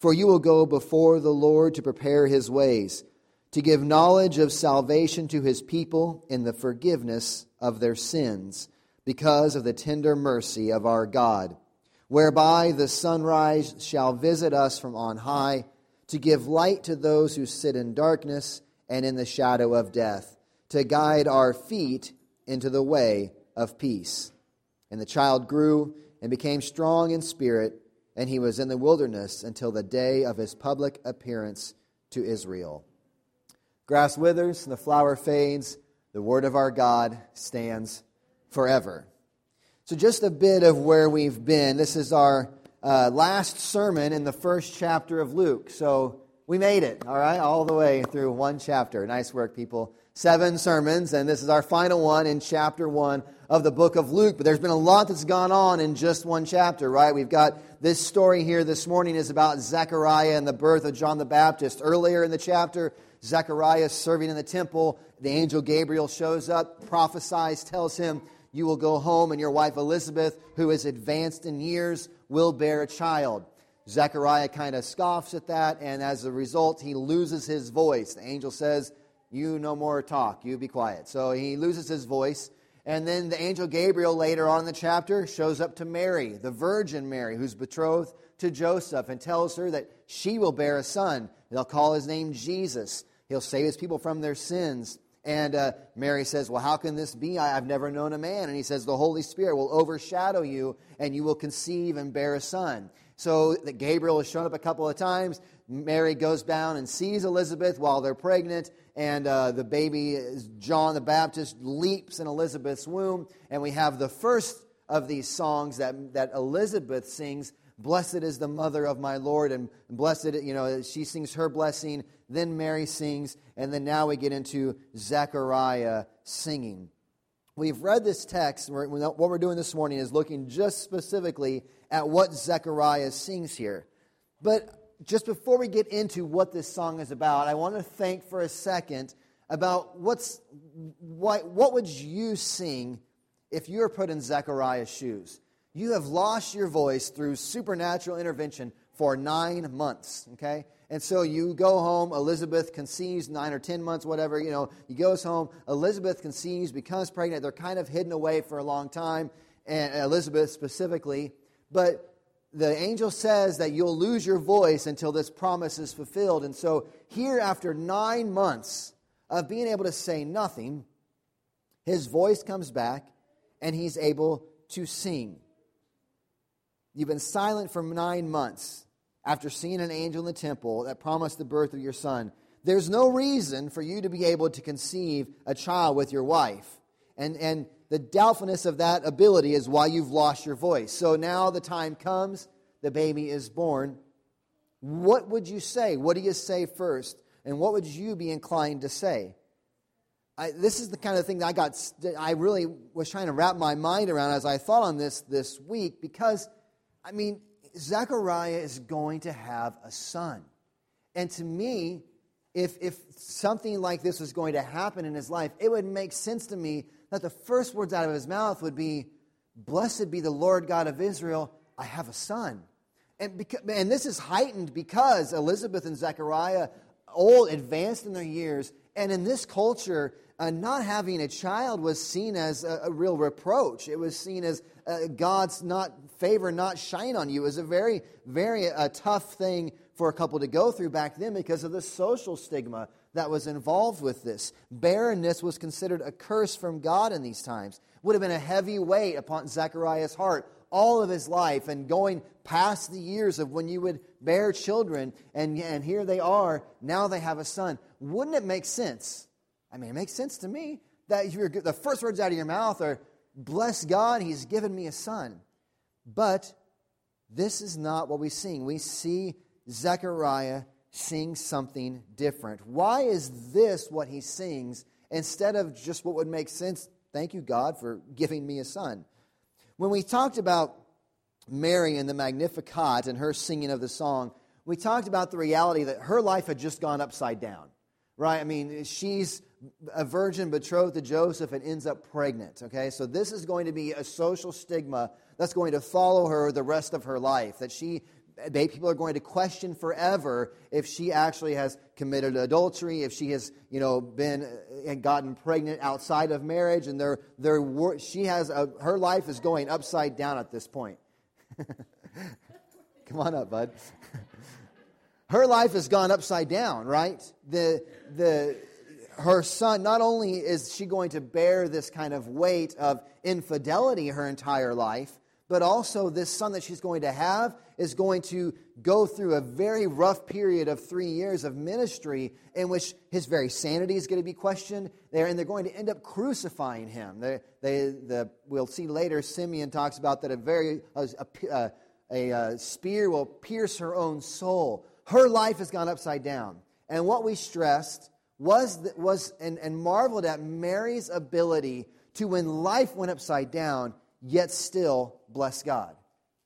for you will go before the Lord to prepare his ways, to give knowledge of salvation to his people in the forgiveness of their sins, because of the tender mercy of our God, whereby the sunrise shall visit us from on high, to give light to those who sit in darkness and in the shadow of death, to guide our feet into the way of peace. And the child grew and became strong in spirit and he was in the wilderness until the day of his public appearance to Israel. Grass withers, and the flower fades, the word of our God stands forever. So, just a bit of where we've been. This is our uh, last sermon in the first chapter of Luke. So, we made it, all right, all the way through one chapter. Nice work, people. Seven sermons, and this is our final one in chapter one of the book of Luke. But there's been a lot that's gone on in just one chapter, right? We've got this story here this morning is about Zechariah and the birth of John the Baptist. Earlier in the chapter, Zechariah is serving in the temple. The angel Gabriel shows up, prophesies, tells him, You will go home, and your wife Elizabeth, who is advanced in years, will bear a child. Zechariah kind of scoffs at that, and as a result, he loses his voice. The angel says, You no more talk, you be quiet. So he loses his voice. And then the angel Gabriel later on in the chapter shows up to Mary, the Virgin Mary, who's betrothed to Joseph, and tells her that she will bear a son. They'll call his name Jesus. He'll save his people from their sins. And uh, Mary says, Well, how can this be? I, have never known a man. And he says, The Holy Spirit will overshadow you, and you will conceive and bear a son. So that Gabriel has shown up a couple of times. Mary goes down and sees Elizabeth while they're pregnant, and uh, the baby, John the Baptist, leaps in Elizabeth's womb. And we have the first of these songs that, that Elizabeth sings Blessed is the mother of my Lord, and blessed, you know, she sings her blessing, then Mary sings, and then now we get into Zechariah singing. We've read this text. What we're doing this morning is looking just specifically at what Zechariah sings here. But just before we get into what this song is about, I want to think for a second about what's, what, what would you sing if you were put in Zechariah's shoes? You have lost your voice through supernatural intervention for nine months, okay? And so you go home, Elizabeth conceives, nine or ten months, whatever, you know, he goes home, Elizabeth conceives, becomes pregnant. They're kind of hidden away for a long time, and Elizabeth specifically. But the angel says that you'll lose your voice until this promise is fulfilled. And so, here, after nine months of being able to say nothing, his voice comes back and he's able to sing. You've been silent for nine months after seeing an angel in the temple that promised the birth of your son. There's no reason for you to be able to conceive a child with your wife. And, and the doubtfulness of that ability is why you've lost your voice. So now the time comes, the baby is born. What would you say? What do you say first? And what would you be inclined to say? I, this is the kind of thing that I got. I really was trying to wrap my mind around as I thought on this this week because, I mean, Zechariah is going to have a son, and to me, if if something like this was going to happen in his life, it would make sense to me that the first words out of his mouth would be, Blessed be the Lord God of Israel, I have a son. And, because, and this is heightened because Elizabeth and Zechariah, old, advanced in their years, and in this culture, uh, not having a child was seen as a, a real reproach. It was seen as uh, God's not favor not shine on you. It was a very, very uh, tough thing for a couple to go through back then because of the social stigma that was involved with this. Barrenness was considered a curse from God in these times. Would have been a heavy weight upon Zechariah's heart all of his life and going past the years of when you would bear children, and, and here they are, now they have a son. Wouldn't it make sense? I mean, it makes sense to me that the first words out of your mouth are, Bless God, He's given me a son. But this is not what we sing. We see Zechariah sing something different. Why is this what he sings instead of just what would make sense? Thank you, God, for giving me a son. When we talked about Mary and the Magnificat and her singing of the song, we talked about the reality that her life had just gone upside down, right? I mean, she's a virgin betrothed to Joseph and ends up pregnant, okay? So this is going to be a social stigma that's going to follow her the rest of her life, that she they, people are going to question forever if she actually has committed adultery, if she has, you know, been and uh, gotten pregnant outside of marriage, and they're, they're, she has a, her life is going upside down at this point. Come on up, bud. her life has gone upside down, right? The, the, her son, not only is she going to bear this kind of weight of infidelity her entire life, but also this son that she's going to have is going to go through a very rough period of three years of ministry in which his very sanity is going to be questioned there, and they're going to end up crucifying him. They, they, the, we'll see later, Simeon talks about that a very a, a, a, spear will pierce her own soul. Her life has gone upside down. And what we stressed was, that, was and, and marveled at Mary's ability to, when life went upside down, yet still bless God,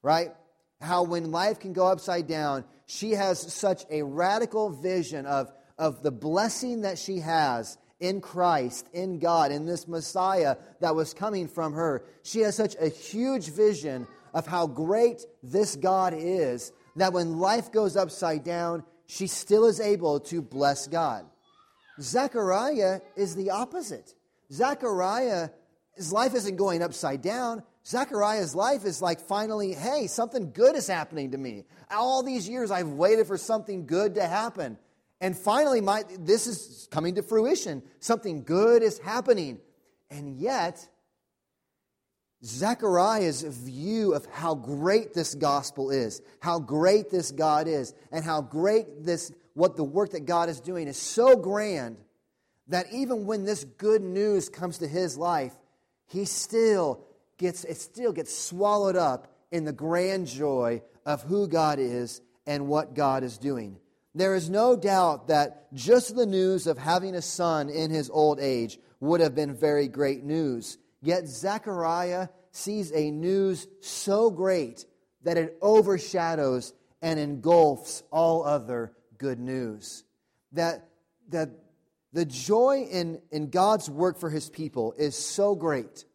right? How when life can go upside down, she has such a radical vision of, of the blessing that she has in Christ, in God, in this Messiah that was coming from her. She has such a huge vision of how great this God is that when life goes upside down, she still is able to bless God. Zechariah is the opposite. Zechariah his life isn't going upside down. Zechariah's life is like finally, hey, something good is happening to me. All these years I've waited for something good to happen. And finally, my, this is coming to fruition. Something good is happening. And yet, Zechariah's view of how great this gospel is, how great this God is, and how great this, what the work that God is doing is so grand that even when this good news comes to his life, he still gets, it still gets swallowed up in the grand joy of who God is and what God is doing. There is no doubt that just the news of having a son in his old age would have been very great news. Yet Zechariah sees a news so great that it overshadows and engulfs all other good news. That, that the joy in, in God's work for his people is so great.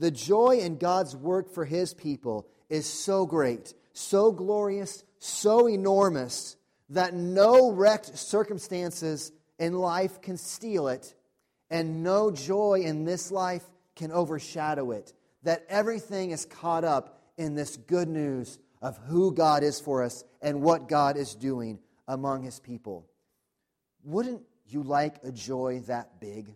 The joy in God's work for his people is so great, so glorious, so enormous that no wrecked circumstances in life can steal it, and no joy in this life can overshadow it. That everything is caught up in this good news of who God is for us and what God is doing among his people. Wouldn't you like a joy that big?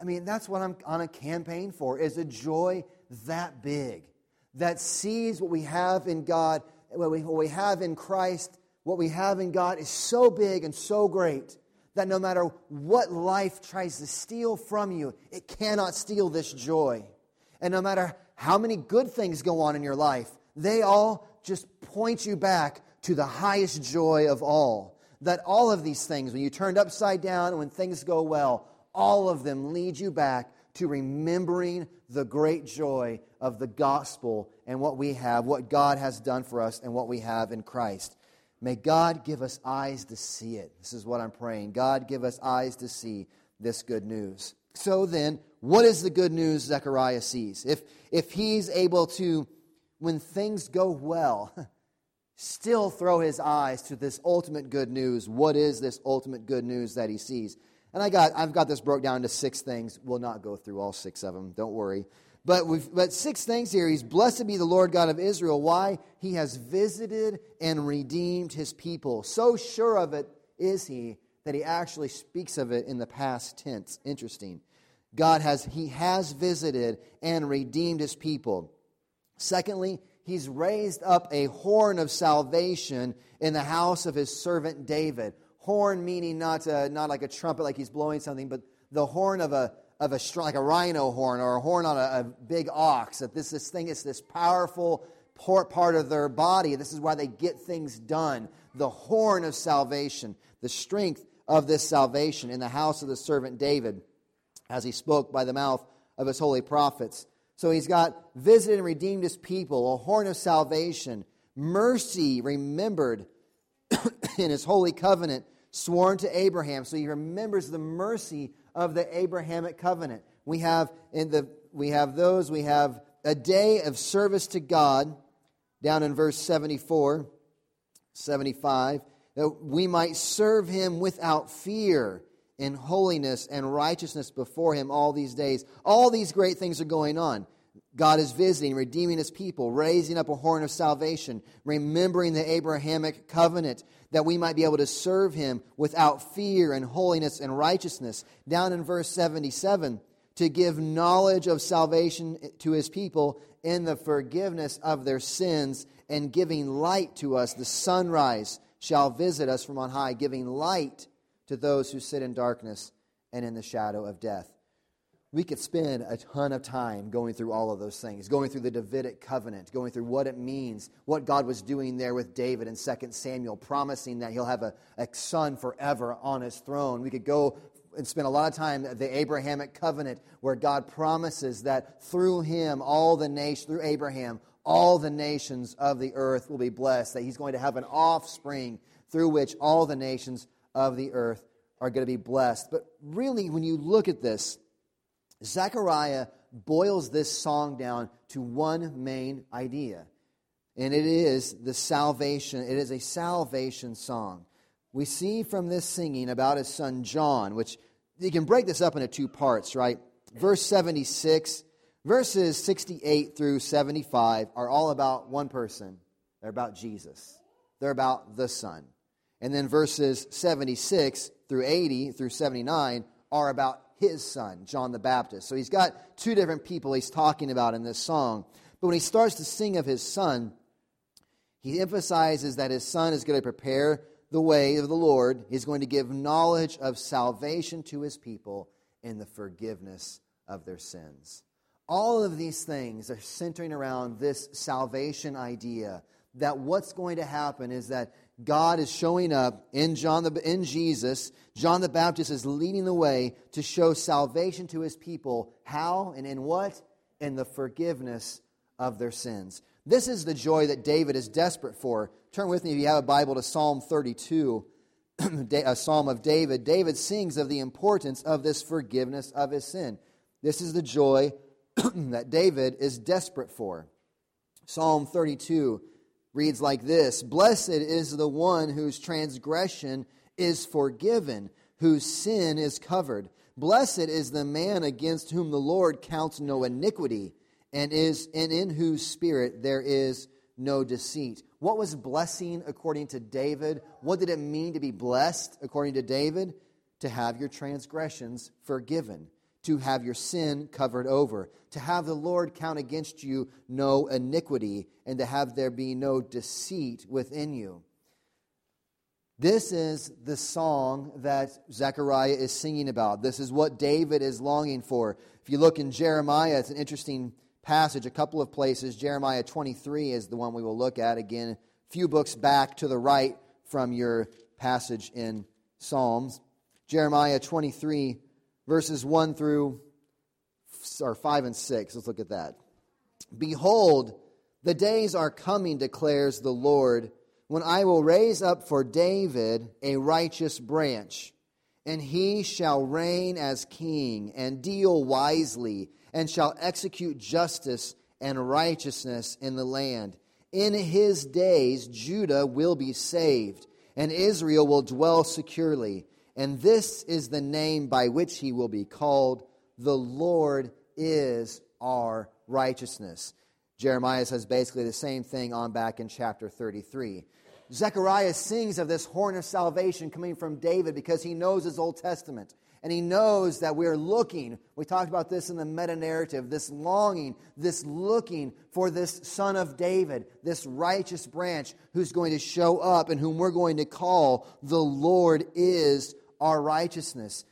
I mean, that's what I'm on a campaign for, is a joy that big, that sees what we have in God, what we, what we have in Christ, what we have in God is so big and so great that no matter what life tries to steal from you, it cannot steal this joy. And no matter how many good things go on in your life, they all just point you back to the highest joy of all that all of these things, when you turned upside down when things go well, all of them lead you back to remembering the great joy of the gospel and what we have, what God has done for us, and what we have in Christ. May God give us eyes to see it. This is what I'm praying. God, give us eyes to see this good news. So then, what is the good news Zechariah sees? If, if he's able to, when things go well, still throw his eyes to this ultimate good news. What is this ultimate good news that he sees? And I got, I've got this broke down into six things. We'll not go through all six of them, don't worry. But, we've, but six things here. He's blessed be the Lord God of Israel. Why? He has visited and redeemed his people. So sure of it is he that he actually speaks of it in the past tense. Interesting. God has, he has visited and redeemed his people. Secondly, he's raised up a horn of salvation in the house of his servant David. Horn meaning not, a, not like a trumpet, like he's blowing something, but the horn of a, of a like a rhino horn or a horn on a, a big ox. That this, this thing is this powerful part of their body. This is why they get things done. The horn of salvation, the strength of this salvation in the house of the servant David, as he spoke by the mouth of his holy prophets. So he's got visited and redeemed his people, a horn of salvation, mercy remembered in his holy covenant sworn to Abraham. So he remembers the mercy of the Abrahamic covenant. We have in the we have those, we have a day of service to God down in verse 74, 75, that we might serve him without fear in holiness and righteousness before him all these days. All these great things are going on. God is visiting, redeeming his people, raising up a horn of salvation, remembering the Abrahamic covenant, that we might be able to serve him without fear and holiness and righteousness. Down in verse 77, to give knowledge of salvation to his people in the forgiveness of their sins and giving light to us. The sunrise shall visit us from on high, giving light to those who sit in darkness and in the shadow of death we could spend a ton of time going through all of those things, going through the Davidic covenant, going through what it means, what God was doing there with David in 2 Samuel, promising that he'll have a, a son forever on his throne. We could go and spend a lot of time the Abrahamic covenant, where God promises that through him, all the nations, through Abraham, all the nations of the earth will be blessed, that he's going to have an offspring through which all the nations of the earth are going to be blessed. But really, when you look at this, Zechariah boils this song down to one main idea, and it is the salvation. It is a salvation song. We see from this singing about his son John, which you can break this up into two parts, right? Verse 76, verses 68 through 75 are all about one person. They're about Jesus, they're about the Son. And then verses 76 through 80 through 79 are about his son, John the Baptist. So he's got two different people he's talking about in this song. But when he starts to sing of his son, he emphasizes that his son is going to prepare the way of the Lord. He's going to give knowledge of salvation to his people in the forgiveness of their sins. All of these things are centering around this salvation idea that what's going to happen is that God is showing up in John the, in Jesus. John the Baptist is leading the way to show salvation to his people. How and in what? In the forgiveness of their sins. This is the joy that David is desperate for. Turn with me if you have a Bible to Psalm 32, a psalm of David. David sings of the importance of this forgiveness of his sin. This is the joy that David is desperate for. Psalm 32 reads like this Blessed is the one whose transgression is forgiven, whose sin is covered. Blessed is the man against whom the Lord counts no iniquity, and is and in whose spirit there is no deceit. What was blessing according to David? What did it mean to be blessed according to David? To have your transgressions forgiven to have your sin covered over, to have the Lord count against you no iniquity, and to have there be no deceit within you. This is the song that Zechariah is singing about. This is what David is longing for. If you look in Jeremiah, it's an interesting passage, a couple of places. Jeremiah 23 is the one we will look at again, a few books back to the right from your passage in Psalms. Jeremiah 23 verses 1 through or 5 and 6. Let's look at that. Behold, the days are coming, declares the Lord, when I will raise up for David a righteous branch, and he shall reign as king, and deal wisely, and shall execute justice and righteousness in the land. In his days, Judah will be saved, and Israel will dwell securely and this is the name by which he will be called. The Lord is our righteousness. Jeremiah says basically the same thing on back in chapter 33. Zechariah sings of this horn of salvation coming from David because he knows his Old Testament. And he knows that we're looking, we talked about this in the meta narrative, this longing, this looking for this son of David, this righteous branch who's going to show up and whom we're going to call the Lord is our righteousness.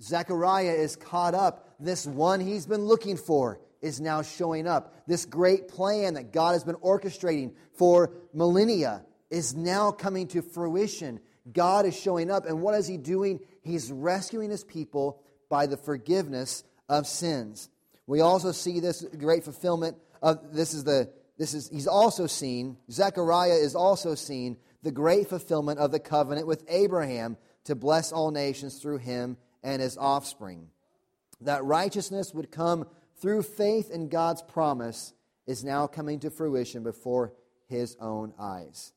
Zechariah is caught up. This one he's been looking for is now showing up. This great plan that God has been orchestrating for millennia is now coming to fruition. God is showing up. And what is he doing? He's rescuing his people by the forgiveness of sins. We also see this great fulfillment of this is the this is he's also seen Zechariah is also seen the great fulfillment of the covenant with Abraham to bless all nations through him and his offspring. That righteousness would come through faith in God's promise is now coming to fruition before his own eyes.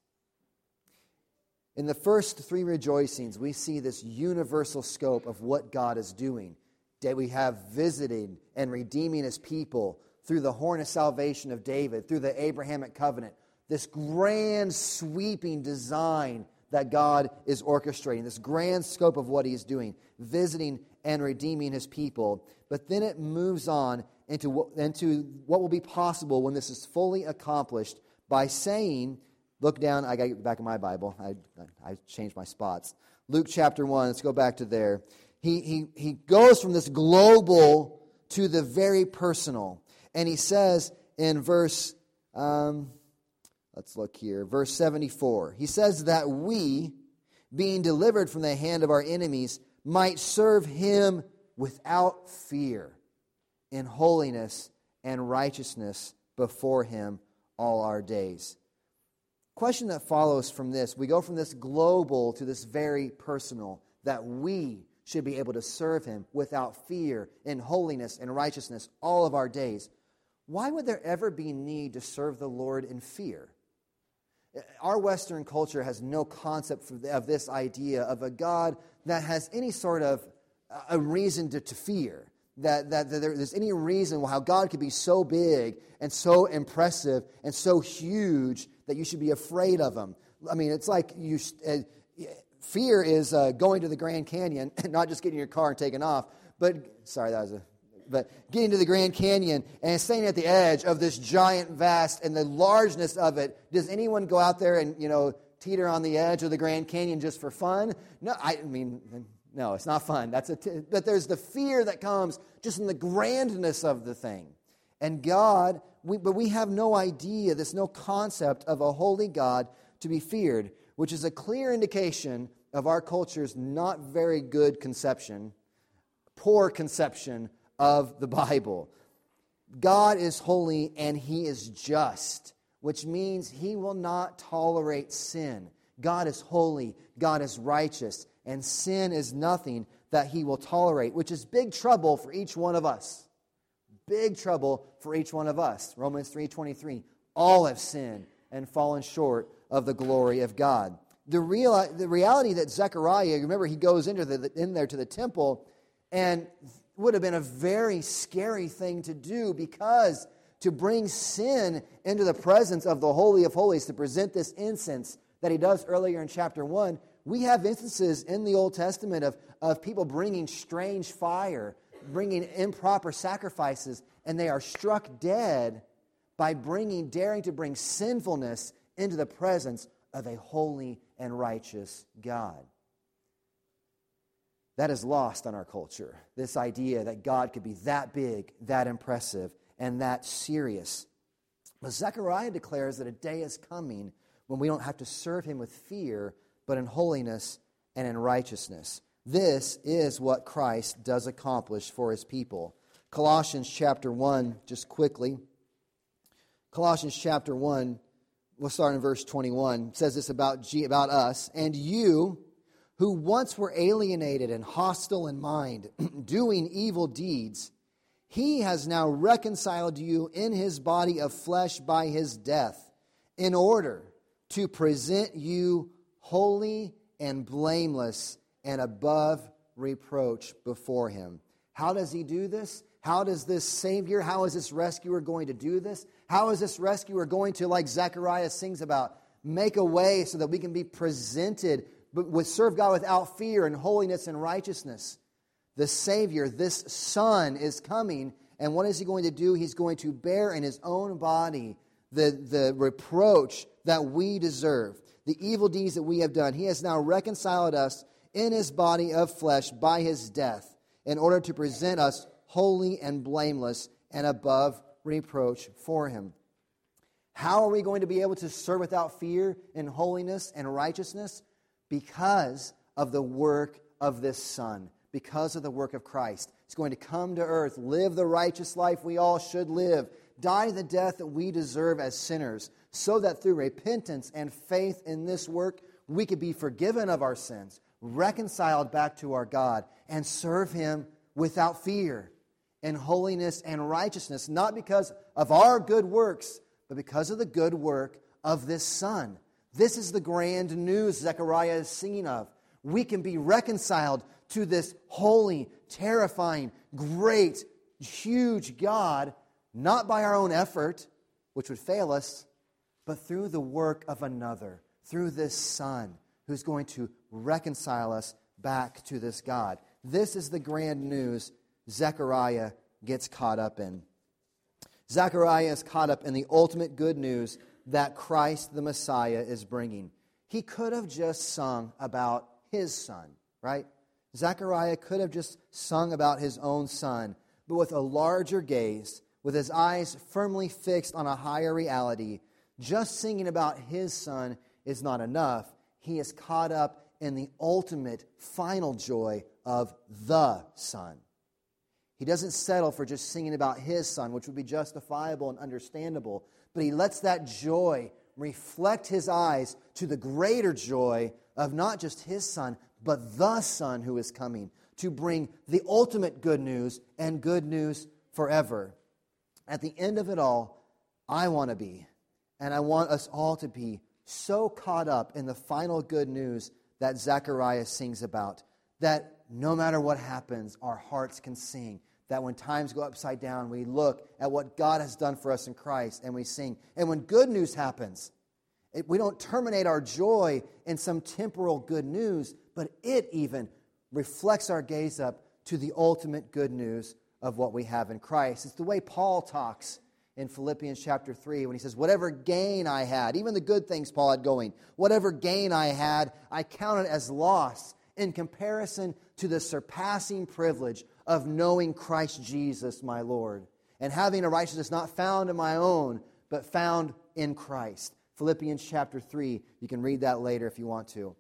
In the first three rejoicings, we see this universal scope of what God is doing. That we have visited and redeeming his people through the horn of salvation of David, through the Abrahamic covenant. This grand, sweeping design that God is orchestrating, this grand scope of what he's doing, visiting and redeeming his people. But then it moves on into what, into what will be possible when this is fully accomplished by saying Look down. I got to get back in my Bible. I, I changed my spots. Luke chapter 1. Let's go back to there. He, he, he goes from this global to the very personal. And he says in verse, um, let's look here, verse 74. He says that we, being delivered from the hand of our enemies, might serve him without fear in holiness and righteousness before him all our days. Question that follows from this we go from this global to this very personal that we should be able to serve him without fear in holiness and righteousness all of our days. Why would there ever be need to serve the lord in fear our western culture has no concept of this idea of a god that has any sort of a reason to, to fear that, that, that there's any reason how god could be so big and so impressive and so huge that you should be afraid of him. I mean, it's like you. Uh, fear is uh, going to the Grand Canyon and not just getting your car and taking off, but sorry, that was a. But getting to the Grand Canyon and staying at the edge of this giant, vast, and the largeness of it. Does anyone go out there and you know teeter on the edge of the Grand Canyon just for fun? No, I mean, no, it's not fun. That's a t- but there's the fear that comes just in the grandness of the thing. And God, we, but we have no idea, there's no concept of a holy God to be feared, which is a clear indication of our culture's not very good conception, poor conception of the Bible. God is holy and he is just, which means he will not tolerate sin. God is holy, God is righteous, and sin is nothing that he will tolerate, which is big trouble for each one of us big trouble for each one of us. Romans 3:23. All have sinned and fallen short of the glory of God. The, real, the reality that Zechariah, remember, he goes into the, in there to the temple, and would have been a very scary thing to do because to bring sin into the presence of the Holy of Holies, to present this incense that he does earlier in chapter 1, we have instances in the Old Testament of, of people bringing strange fire bringing improper sacrifices, and they are struck dead by bringing, daring to bring sinfulness into the presence of a holy and righteous God. That is lost on our culture. This idea that God could be that big, that impressive, and that serious. But Zechariah declares that a day is coming when we don't have to serve him with fear, but in holiness and in righteousness. This is what Christ does accomplish for his people. Colossians chapter 1, just quickly. Colossians chapter 1, we'll start in verse 21, says this about, G, about us. And you, who once were alienated and hostile in mind, doing evil deeds, he has now reconciled you in his body of flesh by his death, in order to present you holy and blameless and above reproach before him. How does he do this? How does this Savior, how is this rescuer going to do this? How is this rescuer going to, like Zechariah sings about, make a way so that we can be presented, but with serve God without fear and holiness and righteousness? The Savior, this Son, is coming, and what is he going to do? He's going to bear in his own body the, the reproach that we deserve, the evil deeds that we have done. He has now reconciled us in his body of flesh by his death in order to present us holy and blameless and above reproach for him. How are we going to be able to serve without fear in holiness and righteousness? Because of the work of this Son, because of the work of Christ. He's going to come to earth, live the righteous life we all should live, die the death that we deserve as sinners, so that through repentance and faith in this work, we could be forgiven of our sins, reconciled back to our God, and serve Him without fear in holiness and righteousness, not because of our good works, but because of the good work of this Son. This is the grand news Zechariah is singing of. We can be reconciled to this holy, terrifying, great, huge God, not by our own effort, which would fail us, but through the work of another, through this Son who's going to reconcile us back to this God. This is the grand news Zechariah gets caught up in. Zechariah is caught up in the ultimate good news that Christ the Messiah is bringing. He could have just sung about his son, right? Zechariah could have just sung about his own son, but with a larger gaze, with his eyes firmly fixed on a higher reality, just singing about his son is not enough. He is caught up in the ultimate, final joy of the Son. He doesn't settle for just singing about his son, which would be justifiable and understandable, but he lets that joy reflect his eyes to the greater joy of not just his son, but the son who is coming to bring the ultimate good news and good news forever. At the end of it all, I want to be, and I want us all to be, so caught up in the final good news that Zechariah sings about that no matter what happens, our hearts can sing. That when times go upside down, we look at what God has done for us in Christ and we sing. And when good news happens, it, we don't terminate our joy in some temporal good news, but it even reflects our gaze up to the ultimate good news of what we have in Christ. It's the way Paul talks in Philippians chapter 3 when he says, Whatever gain I had, even the good things Paul had going, whatever gain I had, I counted as loss in comparison to the surpassing privilege of knowing Christ Jesus, my Lord, and having a righteousness not found in my own, but found in Christ. Philippians chapter 3. You can read that later if you want to.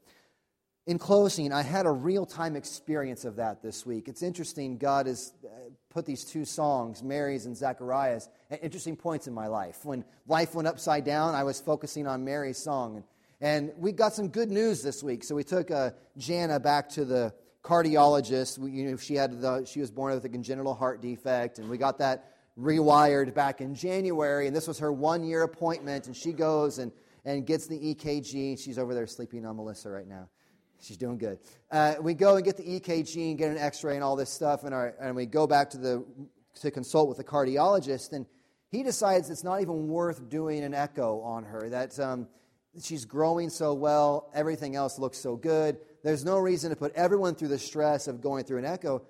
In closing, I had a real time experience of that this week. It's interesting, God has uh, put these two songs, Mary's and Zechariah's, at interesting points in my life. When life went upside down, I was focusing on Mary's song. And, and we got some good news this week. So we took uh, Jana back to the cardiologist. We, you know, she, had the, she was born with a congenital heart defect, and we got that rewired back in January. And this was her one year appointment. And she goes and, and gets the EKG. She's over there sleeping on Melissa right now. She's doing good. Uh, we go and get the EKG and get an x ray and all this stuff, and, our, and we go back to, the, to consult with the cardiologist, and he decides it's not even worth doing an echo on her, that um, she's growing so well, everything else looks so good. There's no reason to put everyone through the stress of going through an echo.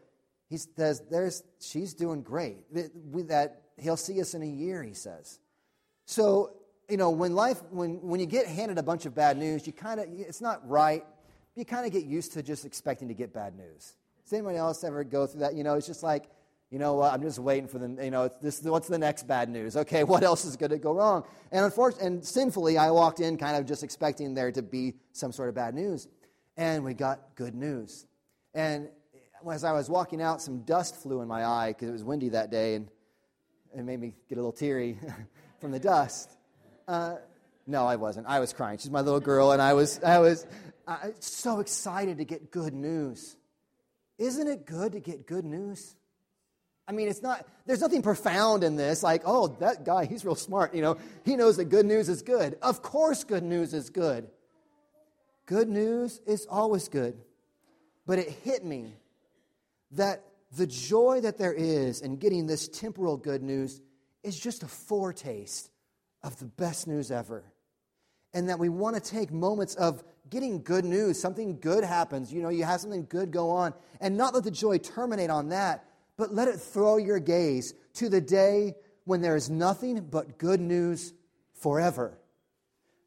He says, There's, she's doing great. That he'll see us in a year, he says. So, you know, when life, when, when you get handed a bunch of bad news, you kind of, it's not right you kind of get used to just expecting to get bad news. Does anybody else ever go through that? You know, it's just like, you know what, I'm just waiting for the, you know, this, what's the next bad news? Okay, what else is going to go wrong? And unfortunately, and sinfully, I walked in kind of just expecting there to be some sort of bad news. And we got good news. And as I was walking out, some dust flew in my eye because it was windy that day, and it made me get a little teary from the dust. Uh, no, I wasn't. I was crying. She's my little girl, and I was, I was, I'm so excited to get good news. Isn't it good to get good news? I mean, it's not, there's nothing profound in this, like, oh, that guy, he's real smart. You know, he knows that good news is good. Of course, good news is good. Good news is always good. But it hit me that the joy that there is in getting this temporal good news is just a foretaste of the best news ever. And that we want to take moments of getting good news, something good happens, you know, you have something good go on, and not let the joy terminate on that, but let it throw your gaze to the day when there is nothing but good news forever.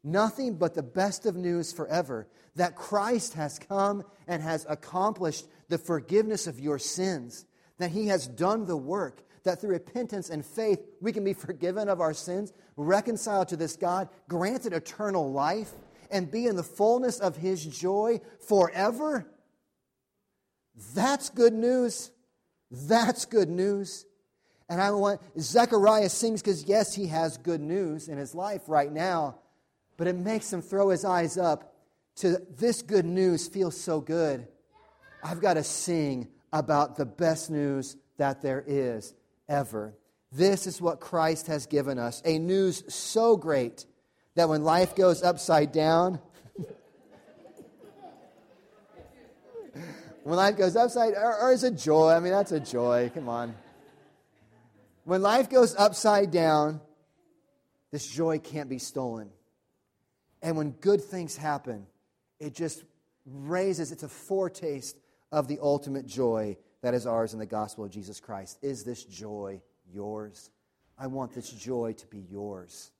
Nothing but the best of news forever that Christ has come and has accomplished the forgiveness of your sins, that He has done the work, that through repentance and faith we can be forgiven of our sins, reconciled to this God, granted eternal life, and be in the fullness of His joy forever. That's good news. That's good news. And I want, Zechariah sings because, yes, he has good news in his life right now, but it makes him throw his eyes up to this good news feels so good. I've got to sing about the best news that there is ever. This is what Christ has given us a news so great that when life goes upside down, when life goes upside, or, or is it joy? I mean, that's a joy. Come on. When life goes upside down, this joy can't be stolen. And when good things happen, it just raises, it's a foretaste of the ultimate joy that is ours in the gospel of Jesus Christ. Is this joy yours? I want this joy to be yours.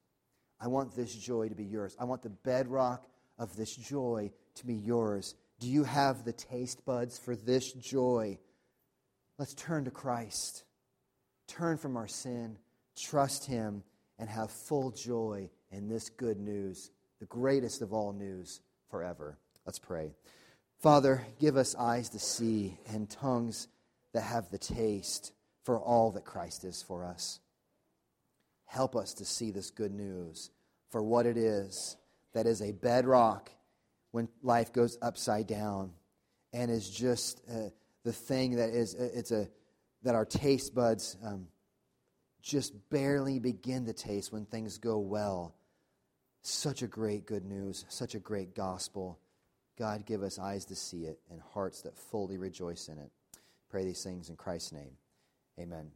I want this joy to be yours. I want the bedrock of this joy to be yours. Do you have the taste buds for this joy? Let's turn to Christ turn from our sin, trust Him, and have full joy in this good news, the greatest of all news forever. Let's pray. Father, give us eyes to see and tongues that have the taste for all that Christ is for us. Help us to see this good news for what it is that is a bedrock when life goes upside down and is just uh, the thing that is uh, it's a that our taste buds um, just barely begin to taste when things go well. Such a great good news, such a great gospel. God, give us eyes to see it and hearts that fully rejoice in it. Pray these things in Christ's name. Amen.